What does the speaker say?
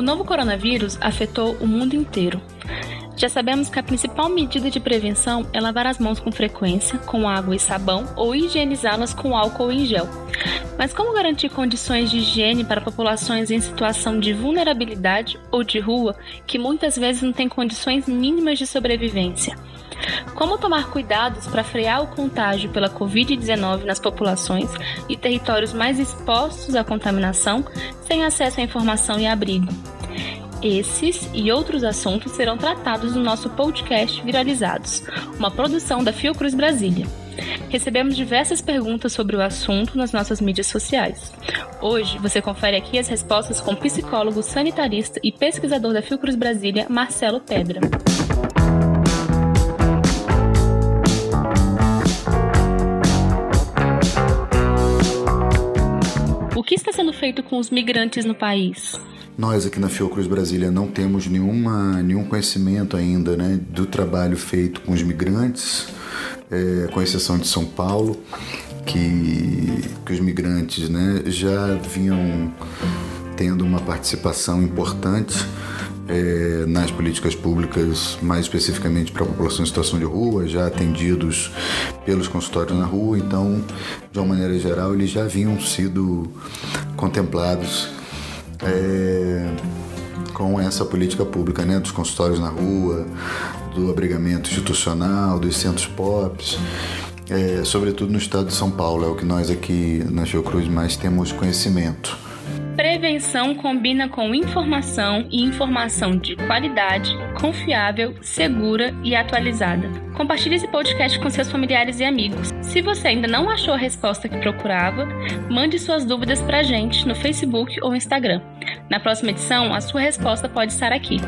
O novo coronavírus afetou o mundo inteiro. Já sabemos que a principal medida de prevenção é lavar as mãos com frequência, com água e sabão, ou higienizá-las com álcool em gel. Mas como garantir condições de higiene para populações em situação de vulnerabilidade ou de rua que muitas vezes não têm condições mínimas de sobrevivência? Como tomar cuidados para frear o contágio pela Covid-19 nas populações e territórios mais expostos à contaminação, sem acesso à informação e abrigo? Esses e outros assuntos serão tratados no nosso podcast Viralizados, uma produção da Fiocruz Brasília. Recebemos diversas perguntas sobre o assunto nas nossas mídias sociais. Hoje você confere aqui as respostas com o psicólogo sanitarista e pesquisador da Fiocruz Brasília, Marcelo Pedra. O que está sendo feito com os migrantes no país? Nós aqui na Fiocruz Brasília não temos nenhuma, nenhum conhecimento ainda né, do trabalho feito com os migrantes, é, com exceção de São Paulo, que, que os migrantes né, já vinham tendo uma participação importante é, nas políticas públicas, mais especificamente para a população em situação de rua, já atendidos pelos consultórios na rua, então, de uma maneira geral, eles já haviam sido contemplados é, com essa política pública, né, dos consultórios na rua, do abrigamento institucional, dos centros POPs, é, sobretudo no estado de São Paulo, é o que nós aqui na Geocruz mais temos conhecimento. Prevenção combina com informação e informação de qualidade, confiável, segura e atualizada. Compartilhe esse podcast com seus familiares e amigos. Se você ainda não achou a resposta que procurava, mande suas dúvidas para a gente no Facebook ou Instagram. Na próxima edição, a sua resposta pode estar aqui.